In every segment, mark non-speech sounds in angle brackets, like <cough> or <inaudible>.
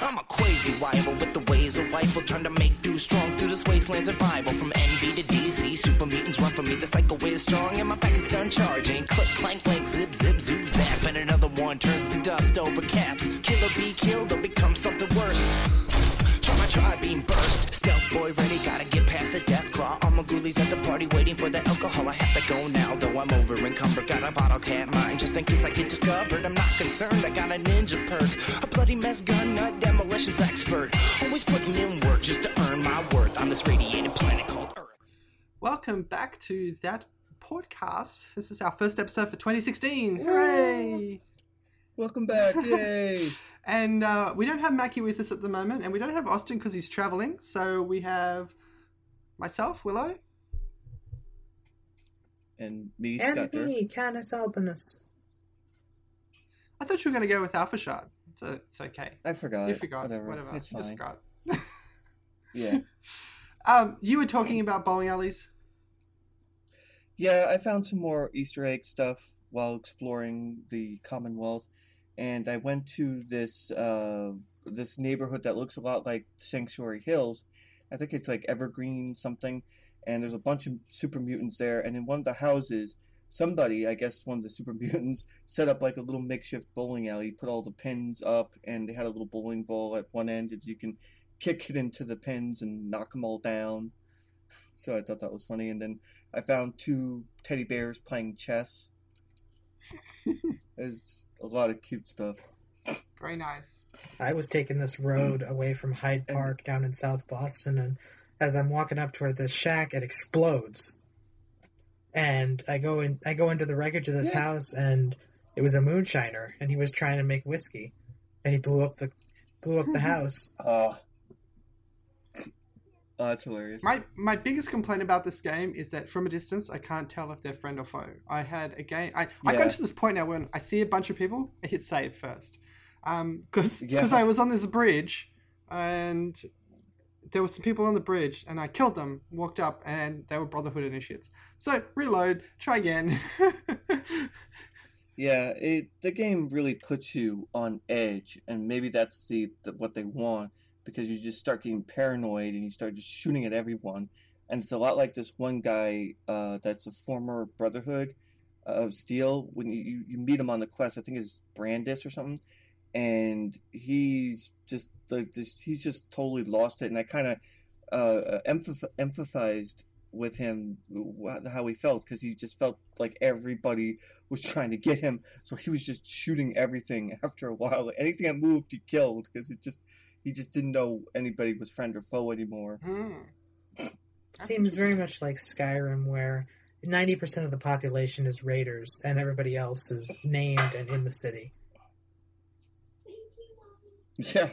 I'm a crazy rival with the ways of. Will turn to make through strong through this wasteland survival. From NB to DC, super mutants run for me. The cycle is strong and my back is gun charging. Click, clank, clank, zip, zip, zoop, zap. And another one turns to dust over caps. Killer be killed or become something worse. Try my tri-beam burst. Stealth boy ready, gotta get past the death claw. All my ghoulies at the party waiting for the alcohol. I have to go now, though I'm over encumbered. Got a bottle cap mine just in case I get discovered. I'm not concerned, I got a ninja perk. A bloody mess gun, nut demolitions expert. Always putting in work just to earn my worth on this radiated planet called Earth. Welcome back to that podcast. This is our first episode for 2016. Hooray! Welcome back! Yay! <laughs> And uh, we don't have Mackie with us at the moment, and we don't have Austin because he's traveling. So we have myself, Willow. and me, And Scudder. me, Canis Albinus. I thought you were going to go with Alpha Shard. So it's okay. I forgot. you forgot. Whatever. Whatever. It's You fine. forgot. <laughs> Yeah. <laughs> Um, you were talking about bowling alleys. Yeah, I found some more Easter egg stuff while exploring the Commonwealth, and I went to this uh, this neighborhood that looks a lot like Sanctuary Hills. I think it's like Evergreen something, and there's a bunch of super mutants there. And in one of the houses, somebody, I guess one of the super <laughs> mutants, set up like a little makeshift bowling alley, put all the pins up, and they had a little bowling ball at one end that you can kick it into the pins and knock them all down. <laughs> So I thought that was funny. And then I found two teddy bears playing chess. There's just a lot of cute stuff. Very nice. I was taking this road away from Hyde Park down in South Boston, and as I'm walking up toward this shack, it explodes. And I go in, I go into the wreckage of this Yeah. house, and it was a moonshiner, and he was trying to make whiskey, and he blew up the, blew up the <laughs> house. Oh. Oh, that's hilarious. My my biggest complaint about this game is that from a distance I can't tell if they're friend or foe. I had a game. I I Yeah. got to this point now when I see a bunch of people, I hit save first, Um <laughs> because Yeah. I was on this bridge, and there were some people on the bridge, and I killed them. Walked up, and they were Brotherhood initiates. So reload, try again. <laughs> Yeah, it the game really puts you on edge, and maybe that's the, the what they want because you just start getting paranoid and you start just shooting at everyone, and it's a lot like this one guy uh, that's a former Brotherhood of Steel. When you, you, meet him on the quest, I think it's Brandis or something, and he's just like he's just totally lost it, and I kind of uh, empathized with him how he felt because he just felt like everybody was trying to get him, so he was just shooting everything. <laughs> After a while, anything that moved, he killed because it just he just didn't know anybody was friend or foe anymore. Hmm. Seems very much like Skyrim, where 90% of the population is raiders, and everybody else is named and in the city. <laughs> Yeah,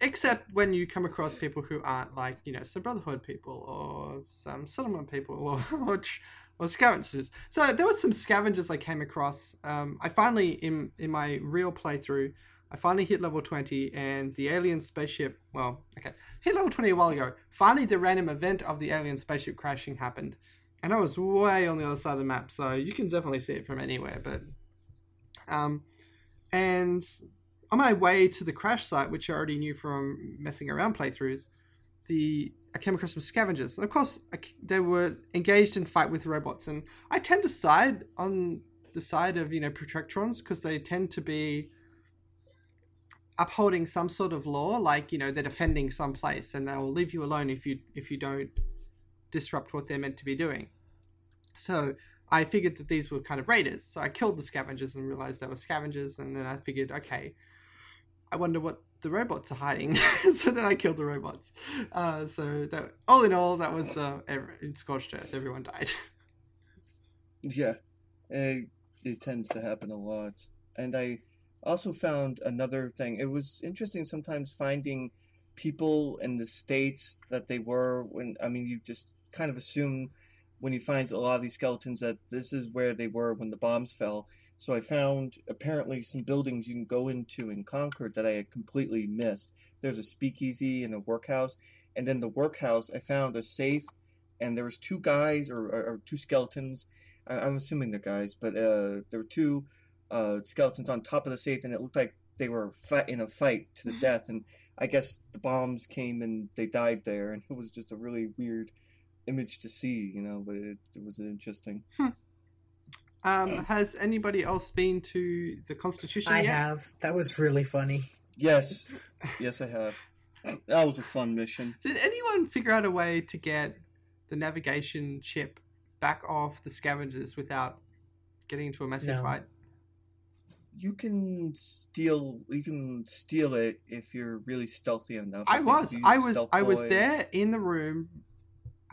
Except when you come across people who aren't like, you know, some Brotherhood people or some settlement people or <laughs> or, ch- or scavengers. So there were some scavengers I came across. Um, I finally, in in my real playthrough, I finally hit level 20 and the alien spaceship, well, okay, hit level 20 a while ago. Finally, the random event of the alien spaceship crashing happened. And I was way on the other side of the map, so you can definitely see it from anywhere. But, um, and on my way to the crash site, which I already knew from messing around playthroughs, the I came across some scavengers, and of course I they were engaged in fight with robots. And I tend to side on the side of you know protectrons because they tend to be upholding some sort of law, like you know they're defending some place, and they'll leave you alone if you if you don't disrupt what they're meant to be doing. So I figured that these were kind of raiders. So I killed the scavengers and realized they were scavengers, and then I figured, okay, I wonder what the robots are hiding. <laughs> so then I killed the robots. Uh, so that all in all, that was uh, scorched earth. Everyone died. <laughs> yeah, it, it tends to happen a lot. And I also found another thing. It was interesting sometimes finding people in the states that they were when I mean you just kind of assume when you find a lot of these skeletons that this is where they were when the bombs fell. So I found apparently some buildings you can go into in Concord that I had completely missed. There's a speakeasy and a workhouse, and then the workhouse I found a safe, and there was two guys or, or, or two skeletons. I, I'm assuming they're guys, but uh, there were two uh, skeletons on top of the safe, and it looked like they were fight in a fight to the <laughs> death, and I guess the bombs came and they died there, and it was just a really weird image to see, you know. But it, it was interesting. Um, has anybody else been to the Constitution I yet? have. That was really funny. Yes, <laughs> yes, I have. That was a fun mission. Did anyone figure out a way to get the navigation ship back off the scavengers without getting into a massive No. fight? You can steal. You can steal it if you're really stealthy enough. I think was, I was, I was boy- there in the room,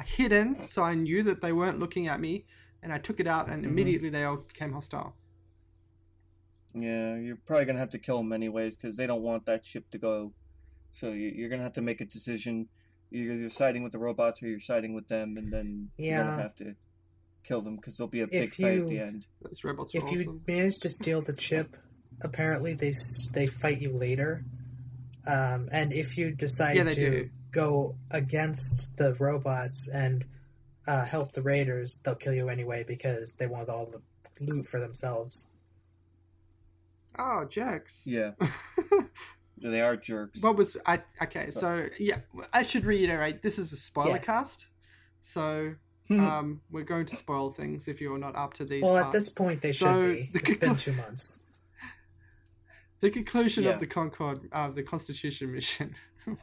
hidden, so I knew that they weren't looking at me, and I took it out, and Mhm. immediately they all became hostile. Yeah, you're probably gonna have to kill them anyways because they don't want that ship to go. So you, you're gonna have to make a decision. You're either siding with the robots or you're siding with them, and then you're Yeah. gonna have to kill them because there'll be a big If fight at the end. Those robots were If you awesome. manage to steal the chip, apparently they they fight you later. Um, and if you decide Yeah, to do. go against the robots and uh, help the raiders, they'll kill you anyway because they want all the loot for themselves. Oh, jerks. Yeah, <laughs> they are jerks. What was I? Okay, So- so yeah, I should reiterate. This is a spoiler Yes. cast, so um, we're going to spoil things if you're not up to these. Well, at this point, they should So, be. the It's been two months. <laughs> the conclusion Yeah. of the Concord, uh, the Constitution mission. <laughs>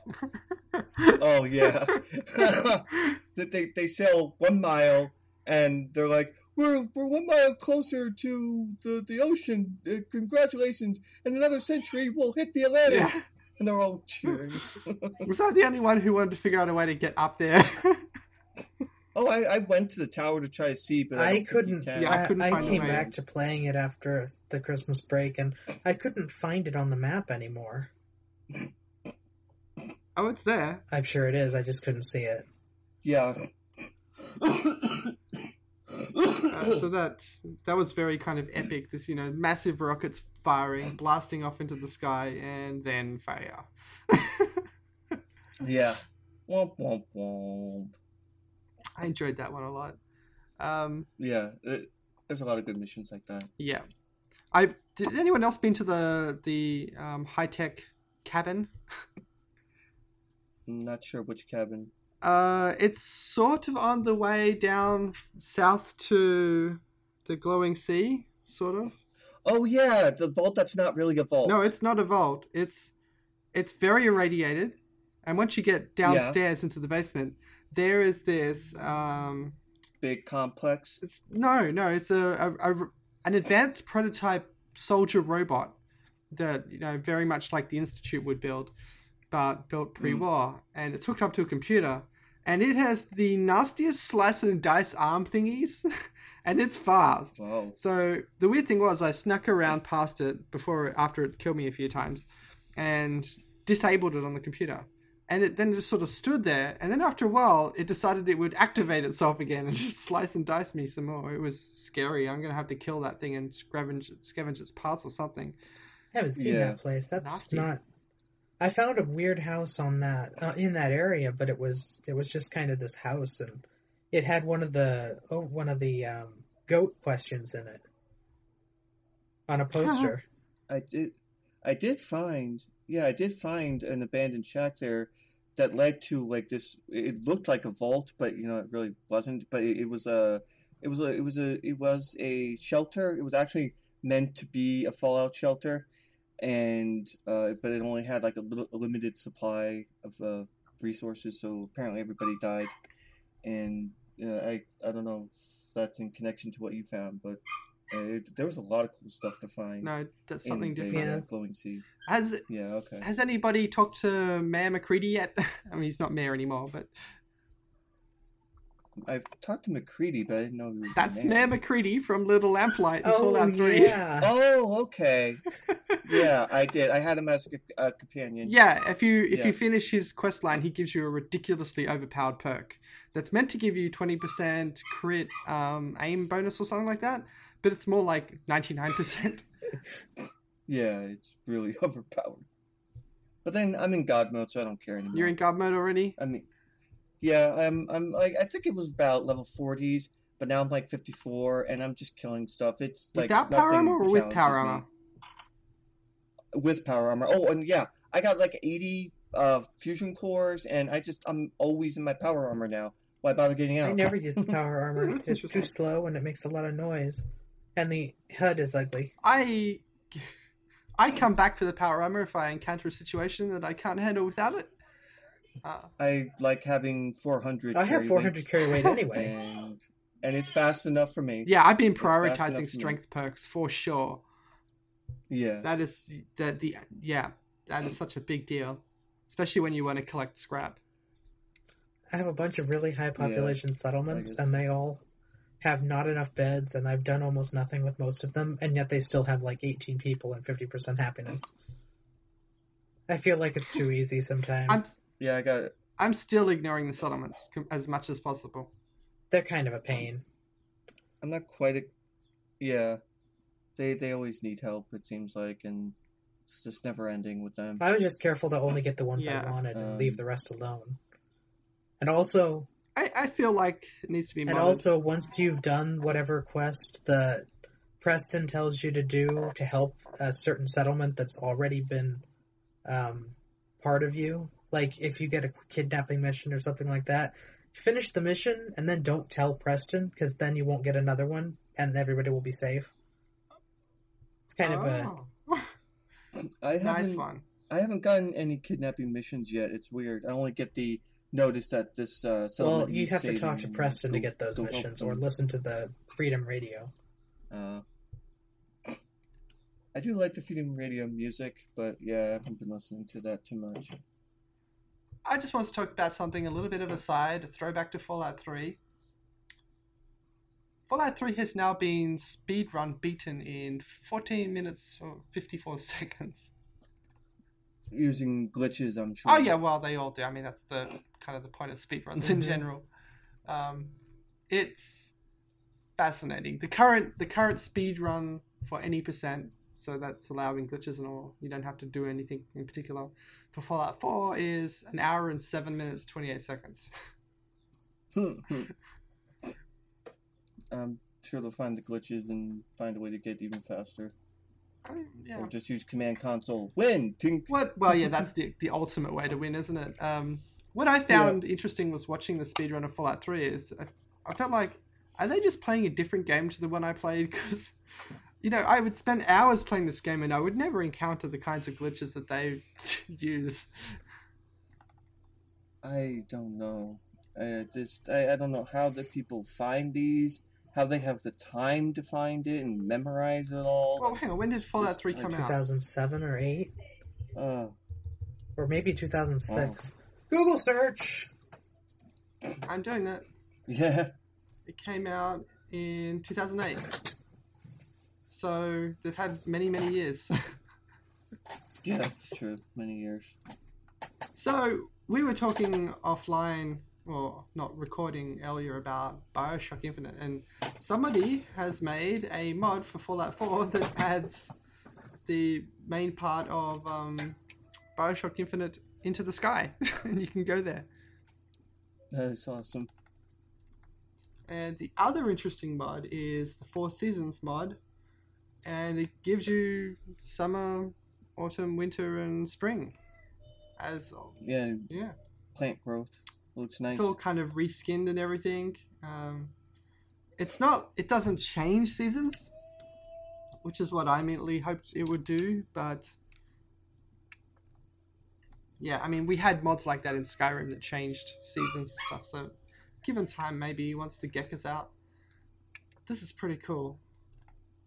oh yeah, <laughs> that they they sail one mile and they're like, we're we're one mile closer to the the ocean. Uh, congratulations! In another century, we'll hit the Atlantic. yeah. And they're all cheering. Was I the only one who wanted to figure out a way to get up there? Oh, I, I went to the tower to try to see, but I, I don't think you couldn't. Yeah, I I, couldn't I find a came back to playing it after the Christmas break, and I couldn't find it on the map anymore. oh, it's there. I'm sure it is. I just couldn't see it. Yeah. Uh, so that that was very kind of epic. This you know massive rockets firing, blasting off into the sky, and then fire. <laughs> yeah. Womp womp womp. I enjoyed that one a lot. Um, Yeah, it, there's a lot of good missions like that. yeah, I did. Anyone else been to the the um, high tech cabin? I'm not sure which cabin. Uh, it's sort of on the way down south to the glowing sea, sort of. Oh yeah, the vault that's not really a vault. No, it's not a vault. It's it's very irradiated, and once you get downstairs into the basement, there is this. Um, big complex. it's no, no. It's a, a, a an advanced prototype soldier robot that you know very much like the institute would build, but built pre-war, and it's hooked up to a computer, and it has the nastiest slice and dice arm thingies, <laughs> and it's fast. Wow. So the weird thing was, I snuck around past it before, after it killed me a few times, and disabled it on the computer. And it then just sort of stood there, and then after a while, it decided it would activate itself again and <laughs> just slice and dice me some more. It was scary. I'm gonna have to kill that thing and scavenge, scavenge its parts or something. I haven't seen Yeah. that place. That's Nasty. not. I found a weird house on that uh, in that area, but it was it was just kind of this house, and it had one of the oh, one of the um, goat questions in it on a poster. I did. I did find. Yeah, I did find an abandoned shack there that led to like this. It looked like a vault, but you know it really wasn't. But it, it was a. It was a. It was a. It was a shelter. It was actually meant to be a fallout shelter, and uh, but it only had like a little a limited supply of uh, resources. So apparently everybody died, and uh, I I don't know if that's in connection to what you found, but it, there was a lot of cool stuff to find. No, that's something the, different. Yeah. uh, glowing sea. Has Yeah, okay. Has anybody talked to Mayor McCready yet? <laughs> I mean, he's not mayor anymore, but I've talked to McCready, but I didn't know he was that's the Mayor man. McCready from Little Lamplight and Oh Fallout Three. yeah, <laughs> Oh, okay. <laughs> Yeah, I did. I had him as a, a companion. Yeah, if you if Yeah. you finish his quest line, he gives you a ridiculously overpowered perk that's meant to give you twenty percent crit um, aim bonus or something like that, but it's more like ninety nine percent. <laughs> Yeah, it's really <laughs> overpowered. But then I'm in God mode, so I don't care anymore. You're in God mode already. I mean, yeah, I'm. I'm like I think it was about level 40s, but now I'm like 54, and I'm just killing stuff. It's like Without power armor or with challenges power me. armor? with power armor. Oh, and yeah, I got like 80 uh, fusion cores, and I just I'm always in my power armor now. Why bother getting out? I never use the <laughs> power armor. It's too slow and it makes a lot of noise. And the HUD is ugly. I I come back for the power armor if I encounter a situation that I can't handle without it. Uh, I like having 400. I have carry 400 weight, carry weight anyway. and and it's fast enough for me. yeah, I've been prioritizing for me. strength perks for sure. Yeah. That is that the yeah that is such a big deal, especially when you want to collect scrap. I have a bunch of really high population settlements, and they all have not enough beds, and I've done almost nothing with most of them, and yet they still have like 18 people and 50% happiness. I feel like it's too easy sometimes. I'm Yeah, I got I'm still ignoring the settlements as much as possible. They're kind of a pain. I'm not quite a. Yeah, they they always need help. It seems like, and it's just never ending with them. I was just careful to only get the ones Yeah. I wanted and Um, leave the rest alone. And also, I, I feel like it needs to be and modded. also, once you've done whatever quest the Preston tells you to do to help a certain settlement that's already been um, part of you, like if you get a kidnapping mission or something like that, finish the mission and then don't tell Preston because then you won't get another one and everybody will be safe. It's kind of a Oh, <laughs> I haven't nice one. I haven't gotten any kidnapping missions yet. It's weird. I only get the notice that this uh, well. You needs have to talk to and Preston to get those go help missions, or listen to the Freedom Radio. Uh, I do like the Freedom Radio music, but yeah, I haven't been listening to that too much. I just want to talk about something a little bit of a side, a throwback to Fallout 3. Fallout 3 has now been speedrun beaten in 14 minutes or 54 <laughs> seconds. Using glitches, I'm sure. Oh yeah, well they all do. I mean that's the kind of the point of speedruns in Mhm. general. Um, it's fascinating. The current the current speedrun for any percent, so that's allowing glitches and all. You don't have to do anything in particular. For Fallout 4 is an hour and seven minutes twenty eight seconds. <laughs> I'm sure they'll find the glitches and find a way to get even faster. I yeah. Or just use command console. Win! Tink! What? Well, yeah, that's <laughs> the the ultimate way to win, isn't it? Um, what I found interesting was watching the speedrun of Fallout Three. Is I, I felt like, are they just playing a different game to the one I played? <laughs> Because, you know, I would spend hours playing this game and I would never encounter the kinds of glitches that they <laughs> use. I don't know. I just I, I don't know how the people find these, how they have the time to find it and memorize it all. Well, hang on. When did Fallout Just Three like come out? 2007 or 8, Uh, or maybe 2006. Google search. I'm doing that. yeah. It came out in 2008. So they've had many, many years. <laughs> Yeah, that's true. Many years. So we were talking offline, or not recording earlier about Bioshock Infinite, and somebody has made a mod for Fallout 4 <laughs> that adds the main part of um, Bioshock Infinite into the sky, <laughs> and you can go there. That's awesome. And the other interesting mod is the Four Seasons mod, and it gives you summer, autumn, winter, and spring. As Yeah, yeah. plant growth. Looks nice. it's all kind of reskinned and everything. Um, it's not. It doesn't change seasons, which is what I immediately hoped it would do. But yeah, I mean, we had mods like that in Skyrim that changed seasons and stuff. So, given time, maybe once the GECK is out, this is pretty cool.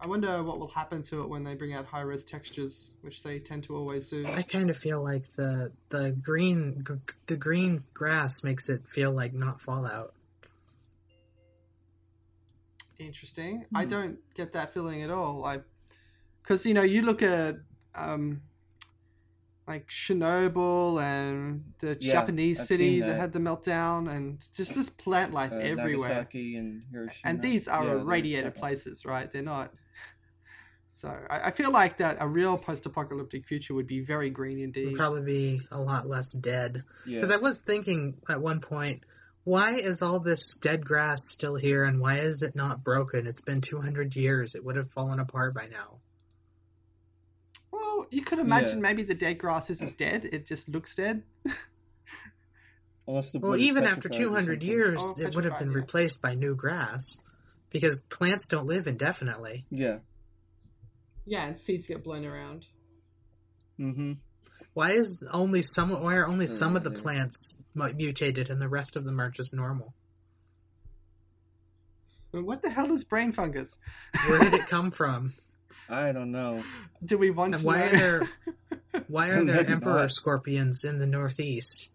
I wonder what will happen to it when they bring out high res textures, which they tend to always do. I kind of feel like the the green g- the green grass makes it feel like not Fallout. interesting. I Hmm. don't get that feeling at all. I, because you know, you look at um, like Chernobyl and the Yeah, Japanese I've city that. that. had the meltdown, and just just plant life Uh, everywhere. Nagasaki and Hiroshima. And these are Yeah, irradiated places, right? They're not. So I, I feel like that a real post-apocalyptic future would be very green Would indeed. probably be a lot less dead. Yeah. Because I was thinking at one point, why is all this dead grass still here, and why is it not broken? It's been 200 years. It would have fallen apart by now. Well, you could imagine Yeah. maybe the dead grass isn't dead; it just looks dead. <laughs> Unless Well, even after 200 years, Oh, it would have been yeah. replaced by new grass because plants don't live indefinitely. Yeah. Yeah, and seeds get blown around. Mm-hmm. Why is only some? Why are only some of the Mm. plants mutated and the rest of them are just normal? What the hell is brain fungus? Where did it <laughs> come from? I don't know. Do we want And to why know? are there <laughs> why are there emperor not. scorpions in the northeast?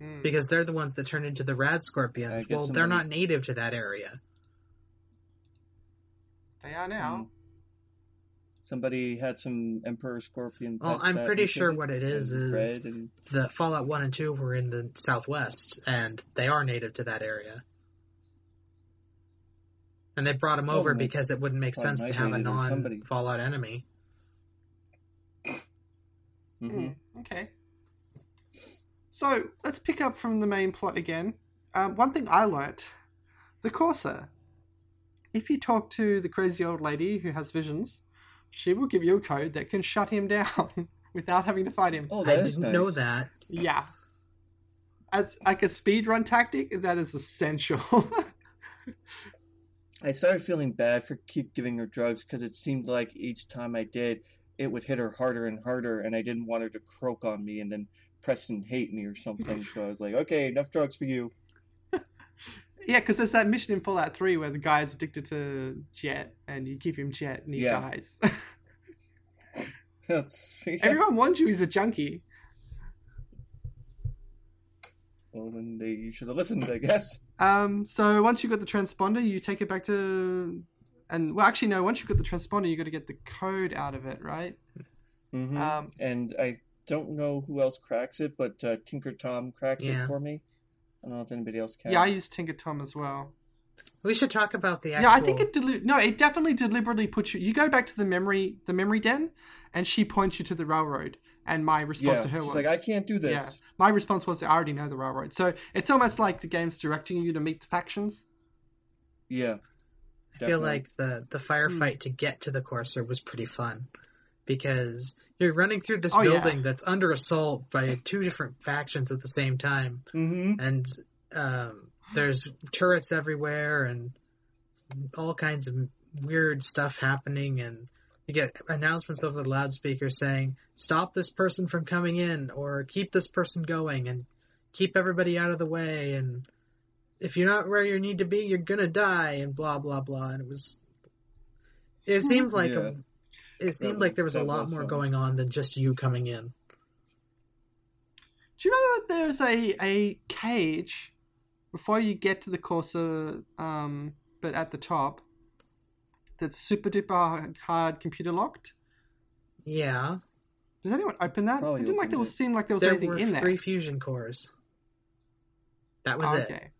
Hmm. Because they're the ones that turn into the rad scorpions. Well, they're not native to that area. They are now. Somebody had some emperor scorpion. Well, I'm pretty sure what it is is- and The Fallout 1 and 2 were in the southwest, and they are native to that area. And they brought them Oh, over then because it wouldn't make probably sense to have a migrated or somebody. non-Fallout enemy. Mhm. Hmm, okay. So let's pick up from the main plot again. Um, one thing I learnt: the Courser. If you talk to the crazy old lady who has visions, she will give you a code that can shut him <laughs> down without having to fight him. Oh, I didn't nice. know that. Yeah. As like a speed run tactic, that is essential. <laughs> I started feeling bad for keep giving her drugs because it seemed like each time I did, it would hit her harder and harder, and I didn't want her to croak on me and then Preston hate me or something. <laughs> so I was like, okay, enough drugs for you. Yeah, because there's that mission in Fallout 3 where the guy's addicted to Jet, and you give him Jet, and he Yeah. dies. <laughs> That's, Everyone warns you he's a junkie. well, then they, you should have listened, I guess. Um, so once you've got the transponder, you take it back to, and well, actually no. Once you've got the transponder, you got to get the code out of it, right? hmm Um, and I don't know who else cracks it, but uh, Tinker Tom cracked Yeah. it for me. I don't know if anybody else can. yeah, I use Tinker Tom as well. We should talk about the actual. Yeah, I think it deli- no, it definitely deliberately puts you. You go back to the memory, the memory den, and she points you to the railroad. And my response yeah, to her she's was, like, I can't do yeah, this. my response was, I already know the railroad. So it's almost like the game's directing you to meet the factions. Yeah. I feel like the the firefight hmm. to get to the Courser was pretty fun because you're running through this Oh, yeah. building that's under assault by two different factions at the same time, hmm and um, there's turrets everywhere and all kinds of weird stuff happening, and you get announcements over the loudspeaker saying, "Stop this person from coming in," or "Keep this person going," and keep everybody out of the way, and if you're not where you need to be, you're gonna die, and blah blah blah. And it was, it seemed like Yeah. a, it seemed was- like there was a lot was more fun. going on than just you coming in. Do you remember there's a, a cage before you get to the Courser, um, but at the top, that's super duper hard computer locked? Yeah, Does anyone open that? Probably it didn't like there was it. seem like there was there anything were in there. three fusion cores. That was it. okay.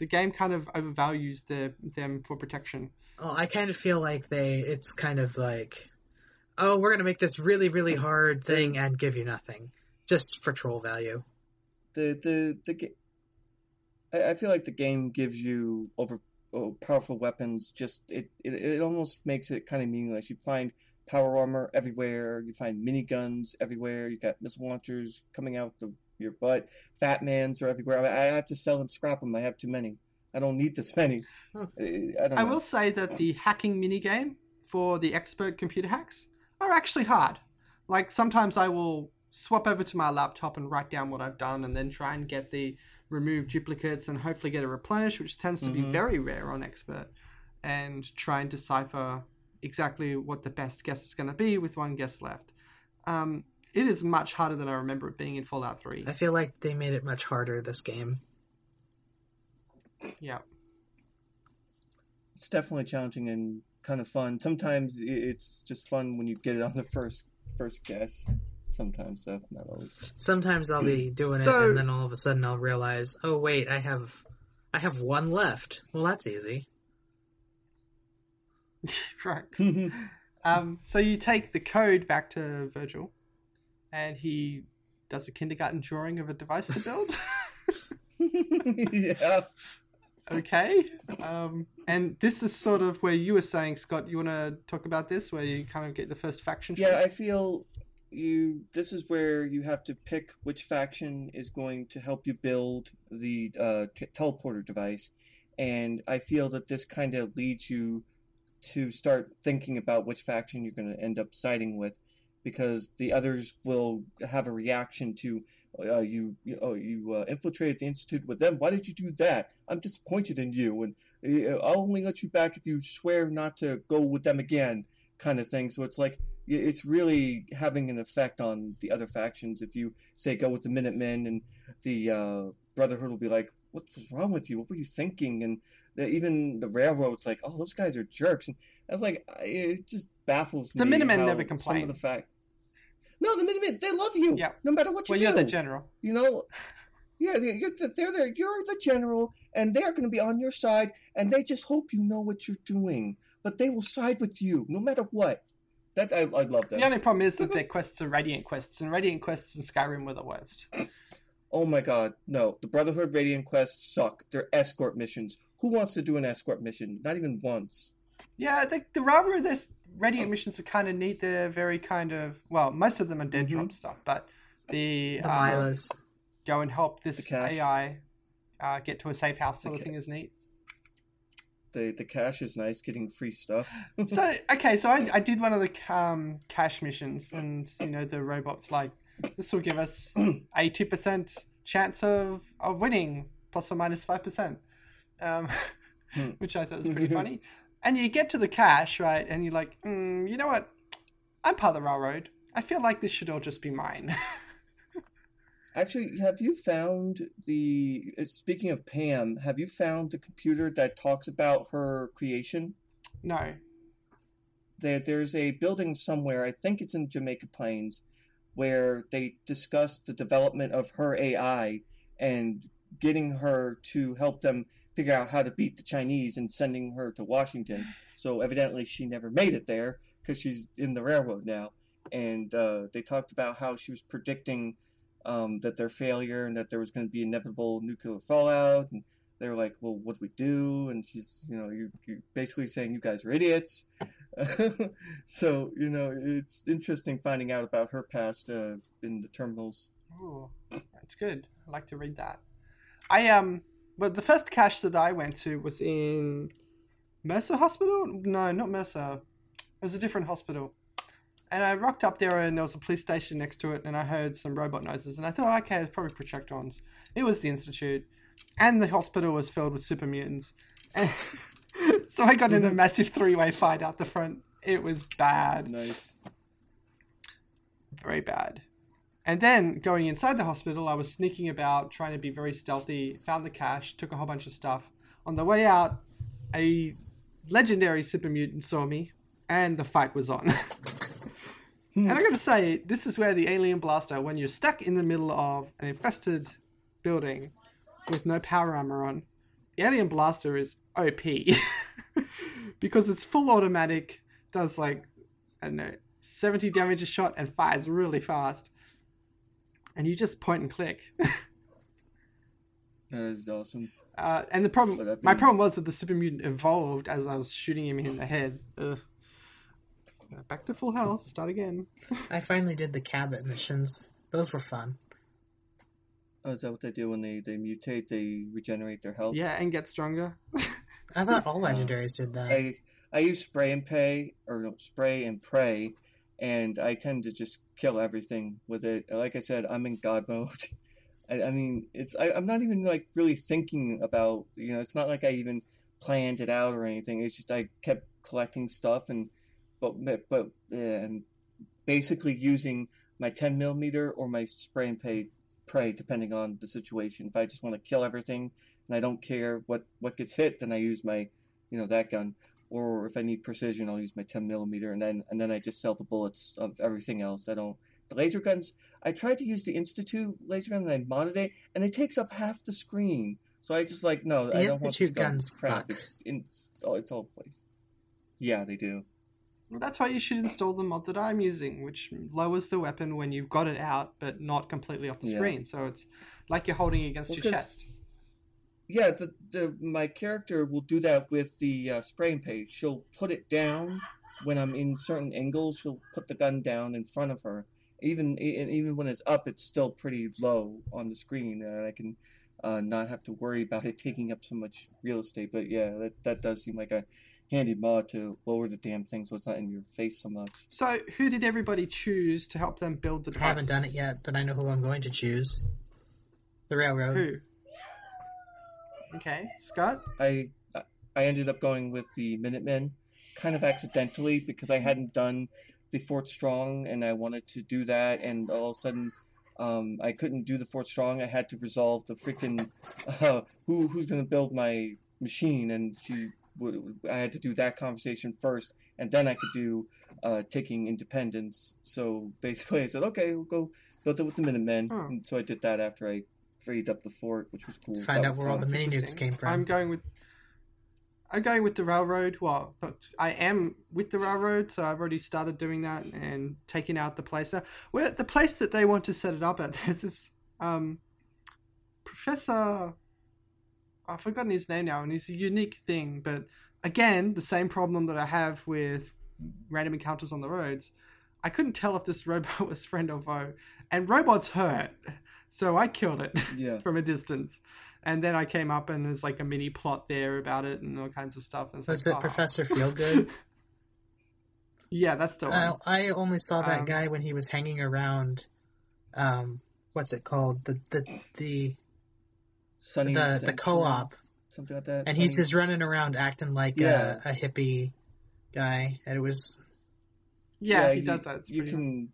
The game kind of overvalues their, them for protection. Well, I kind of feel like they, it's kind of like, oh, we're gonna make this really, really hard thing and give you nothing, just for troll value. the the the ga- I, I feel like the game gives you over oh, powerful weapons. Just it, it it almost makes it kind of meaningless. You find power armor everywhere. You find miniguns everywhere. You got missile launchers coming out the your butt. Fat mans are everywhere. I, I have to sell and scrap them. I have too many. I don't need this many. Huh. I, I will say that the hacking minigame for the expert computer hacks are actually hard. Like sometimes I will swap over to my laptop and write down what I've done and then try and get the remove duplicates and hopefully get a replenish, which tends to be Mhm. very rare on expert, and try and decipher exactly what the best guess is going to be with one guess left. Um, it is much harder than I remember it being in Fallout 3. I feel like they made it much harder this game. Yeah. It's definitely challenging and kind of fun. Sometimes it's just fun when you get it on the first first guess. Sometimes though, not always. Sometimes I'll be doing So- it, and then all of a sudden I'll realize, oh wait, I have, I have one left. Well, that's easy. <laughs> right. <laughs> Um, so you take the code back to Virgil, and he does a kindergarten drawing of a device to build. <laughs> <laughs> yeah. okay. Um, and this is sort of where you were saying, Scott. You want to talk about this, where you kind of get the first faction. Yeah? I feel you. This is where you have to pick which faction is going to help you build the uh, t- teleporter device, and I feel that this kind of leads you to start thinking about which faction you're going to end up siding with, because the others will have a reaction to. Uh, you you, oh, you uh, infiltrated the institute with them. Why did you do that? I'm disappointed in you, and uh, I'll only let you back if you swear not to go with them again, kind of thing. So it's like it's really having an effect on the other factions. If you say go with the Minutemen, and the uh, Brotherhood will be like, "What's wrong with you? What were you thinking?" And even the Railroad's like, "Oh, those guys are jerks." And I was like, it just baffles The me. Minutemen how never Some complain. of the fact. No, the Minutemen, they love you. Yeah. No matter what you well, do. you're the general. You know, yeah, you're the, they're there. You're the general, and they're going to be on your side, and they just hope you know what you're doing. But they will side with you no matter what. That I, I love that. The only problem is that mm-hmm. their quests are Radiant quests, and Radiant quests in Skyrim were the worst. Oh my God, no! The Brotherhood Radiant quests suck. They're escort missions. Who wants to do an escort mission? Not even once. Yeah, the, the rather this Radiant missions are kind of neat. They're very kind of well, most of them are dead Mhm. drop stuff, but the, The uh, Milas. go and help this AI uh, get to a safe house sort of Okay. thing is neat. The the cache is nice, getting free stuff. So <laughs> okay, so I, I did one of the um, cache missions, and you know the robot's like, this will give us a two percent chance of of winning, plus or minus five percent, um, Hmm. <laughs> which I thought was pretty <laughs> funny. And you get to the cache, right? And you're like, mm, you know what? I'm part of the railroad. I feel like this should all just be mine. <laughs> Actually, have you found the? uh, Speaking of Pam, have you found the computer that talks about her creation? no. there, there's a building somewhere, I think it's in Jamaica Plains, where they discuss the development of her AI and getting her to help them figure out how to beat the Chinese and sending her to Washington. So evidently she never made it there because she's in the railroad now. And uh, they talked about how she was predicting um, that their failure and that there was going to be inevitable nuclear fallout. And they were like, "Well, what do we do?" And she's, you know, you you're basically saying you guys are idiots. <laughs> so you know it's interesting finding out about her past uh, in the terminals. Ooh, that's good. I like to read that. I um, but the first cache that I went to was in Mercer Hospital. No, not Mercer. It was a different hospital. And I rocked up there, and there was a police station next to it, and I heard some robot noises, and I thought, okay, it's probably Protectrons. It was the institute, and the hospital was filled with super mutants. And <laughs> so I got in a mm-hmm. massive three-way fight out the front. It was bad Nice. very bad. And then going inside the hospital, I was sneaking about, trying to be very stealthy, found the cache, took a whole bunch of stuff. On the way out, a legendary super mutant saw me, and the fight was on. <laughs> and I hmm. gotta say, this is where the alien blaster, when you're stuck in the middle of an infested building with no power armor on, the alien blaster is OP. <laughs> because it's full automatic, does like, I don't know, 70 damage a shot and fires really fast. And you just point and click. That is awesome. <laughs> Uh, and the problem, Would my problem was that the super mutant evolved as I was shooting him in the head. Ugh. Back to full health. Start again. <laughs> I finally did the Cabot missions. Those were fun. Oh, is that what they do when they, they mutate? They regenerate their health. Yeah, and get stronger. <laughs> I thought all uh, legendaries did that. I I use spray and pay or no, spray and pray, and I tend to just kill everything with it. Like I said, I'm in God mode. <laughs> I, I mean, it's I, I'm not even like really thinking about you know. It's not like I even planned it out or anything. It's just I kept collecting stuff and but but and basically using my 10 millimeter or my spray and pay pray depending on the situation. If I just want to kill everything and I don't care what what gets hit, then I use my you know that gun or if I need precision, I'll use my 10 millimeter, and then and then I just sell the bullets of everything else. I don't. The laser guns. I tried to use the Institute laser gun, and I modded it, and it takes up half the screen. So I just like no, The I don't want this Institute gun. guns It's crap. suck. It's in, it's, oh, it's all place. Yeah, they do. That's why you should install the mod that I'm using, which lowers the weapon when you've got it out, but not completely off the Yeah. screen. So it's like you're holding it against Well, your chest. yeah, the, the my character will do that with the uh, spraying page. She'll put it down when I'm in certain angles. She'll put the gun down in front of her. Even even when it's up, it's still pretty low on the screen, and I can uh, not have to worry about it taking up so much real estate. But yeah, that that does seem like a handy mod to lower the damn thing so it's not in your face so much. So, who did everybody choose to help them build the I haven't done it yet, but I know who I'm going to choose. The railroad. Who? Okay, Scott. I I ended up going with the Minutemen, kind of accidentally because I hadn't done the Fort Strong and I wanted to do that, and all of a sudden, um, I couldn't do the Fort Strong. I had to resolve the freaking <laughs> uh, who who's going to build my machine, and she w- I had to do that conversation first, and then I could do uh, taking independence. So basically, I said, okay, we'll go build it with the Minutemen, Oh. and so I did that after I freed up the fort, which was cool. Find That out was where all the That's mini nukes interesting. came from. I'm going with. I'm going with the railroad. Well, not, I am with the railroad, so I've already started doing that and taking out the place. Now, where the place that they want to set it up at, <laughs> there's this um, professor. I've forgotten his name now, and he's a unique thing. But again, the same problem that I have with random encounters on the roads. I couldn't tell if this <laughs> robot was friend or foe, and robots hurt, so I killed it <laughs> Yeah. from a distance. And then I came up and there's like a mini plot there about it and all kinds of stuff. And it's Was like, it oh. Professor <laughs> Feelgood? yeah, that's the one. Uh, I only saw that Um, guy when he was hanging around. Um, what's it called? The the the Sunny the, the co-op, something like that. and he's just running around acting like Yeah. a, a hippie guy. And it was yeah, he you, does that. You pretty can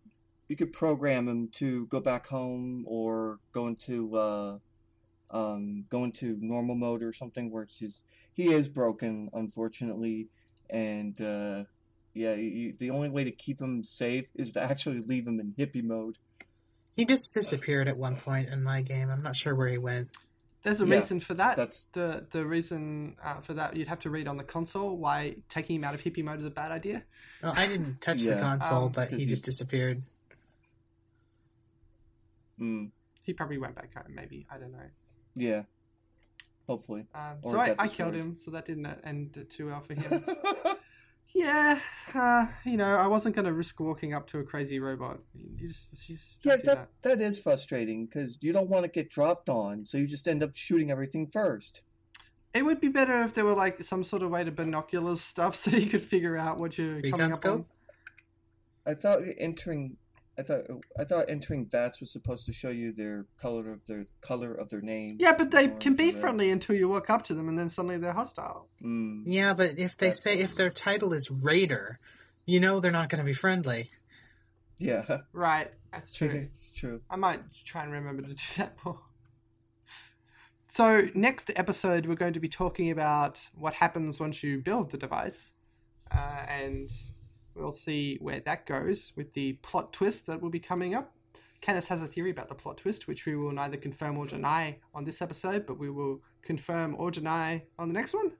you could program him to go back home or go into uh, um, go into normal mode or something where it's just he is broken unfortunately, and uh, yeah, you, the only way to keep him safe is to actually leave him in hippie mode. he just disappeared at one point in my game. I'm not sure where he went. There's a Yeah, reason for that. That's The the reason uh, for that you'd have to read on the console why taking him out of hippie mode is a bad idea. Well, I didn't touch the console, um, but 'cause he he- just disappeared. mm, He probably went back home. Maybe I don't know. yeah, hopefully. Um, so I, I killed him. So that didn't end too well for <laughs> him. Yeah, uh, you know, I wasn't going to risk walking up to a crazy robot. You just, she's Yeah, don't that that is frustrating because you don't want to get dropped on, so you just end up shooting everything first. It would be better if there were like some sort of way to binoculars stuff <laughs> so you could figure out what you're Recon coming up scope? on. I thought entering, I thought I thought entering VATS was supposed to show you their color of their color of their name. Yeah, but they can be the- friendly until you walk up to them and then suddenly they're hostile. Mm, Yeah, but if they That's- say if their title is Raider, you know they're not going to be friendly. yeah, Right, that's <laughs> true. it's true. I might try and remember to do that more. So, next episode, we're going to be talking about what happens once you build the device. Uh, and we'll see where that goes with the plot twist that will be coming up. Kenneth has a theory about the plot twist, which we will neither confirm or deny on this episode, but we will confirm or deny on the next one.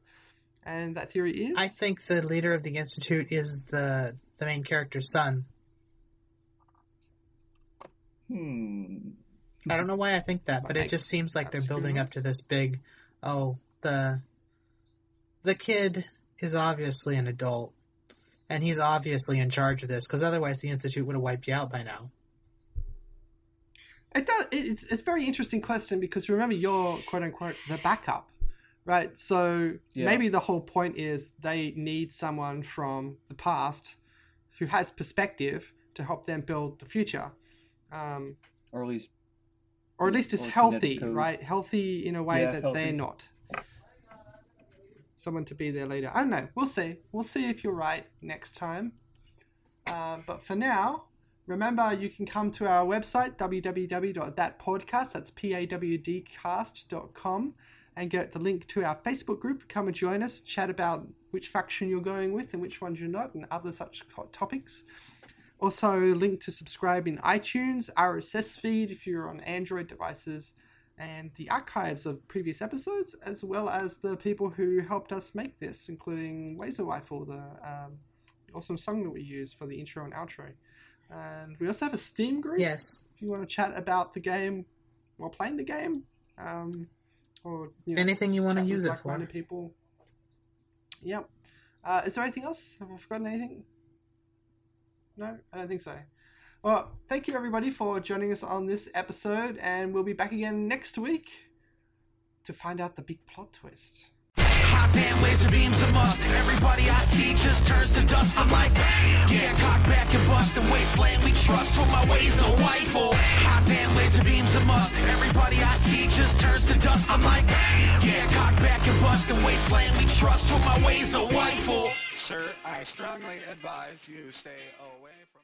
And that theory is. I think the leader of the institute is the the main character's son. Hmm. I don't know why I think that, but it just seems like they're building up to this big. Oh, the the kid is obviously an adult, and he's obviously in charge of this because otherwise the institute would have wiped you out by now. It does. It's it's a very interesting question because remember you're quote unquote the backup, right? So Yeah. maybe the whole point is they need someone from the past who has perspective to help them build the future, um, Or at least or at least it's Or genetic healthy, right? Healthy in a way Yeah, that healthy. they're not. Someone to be there later. I don't know. We'll see. We'll see if you're right next time. Uh, but for now, remember you can come to our website www.thatpodcast. That's p a w d cast.com and get the link to our Facebook group. Come and join us. Chat about which faction you're going with and which ones you're not, and other such topics. Also, link to subscribe in iTunes, RSS feed if you're on Android devices, and the archives of previous episodes, as well as the people who helped us make this, including Laser Rifle, the um, awesome song that we used for the intro and outro. And we also have a Steam group Yes, if you want to chat about the game while playing the game. Um, or you know, Anything you wanna use it for. people. Yep. Uh, is there anything else? Have I forgotten anything? No, I don't think so. Well, thank you everybody for joining us on this episode, and we'll be back again next week to find out the big plot twist. Hot damn laser beams a must. Everybody I see just turns to dust. I'm like, yeah, cock back and bust. The wasteland we trust for my ways a rifle. Hot damn laser beams a must. Everybody I see just turns to dust. I'm like, yeah, cock back and bust. The wasteland we trust for my ways a rifle. Sir, I strongly advise you stay away from.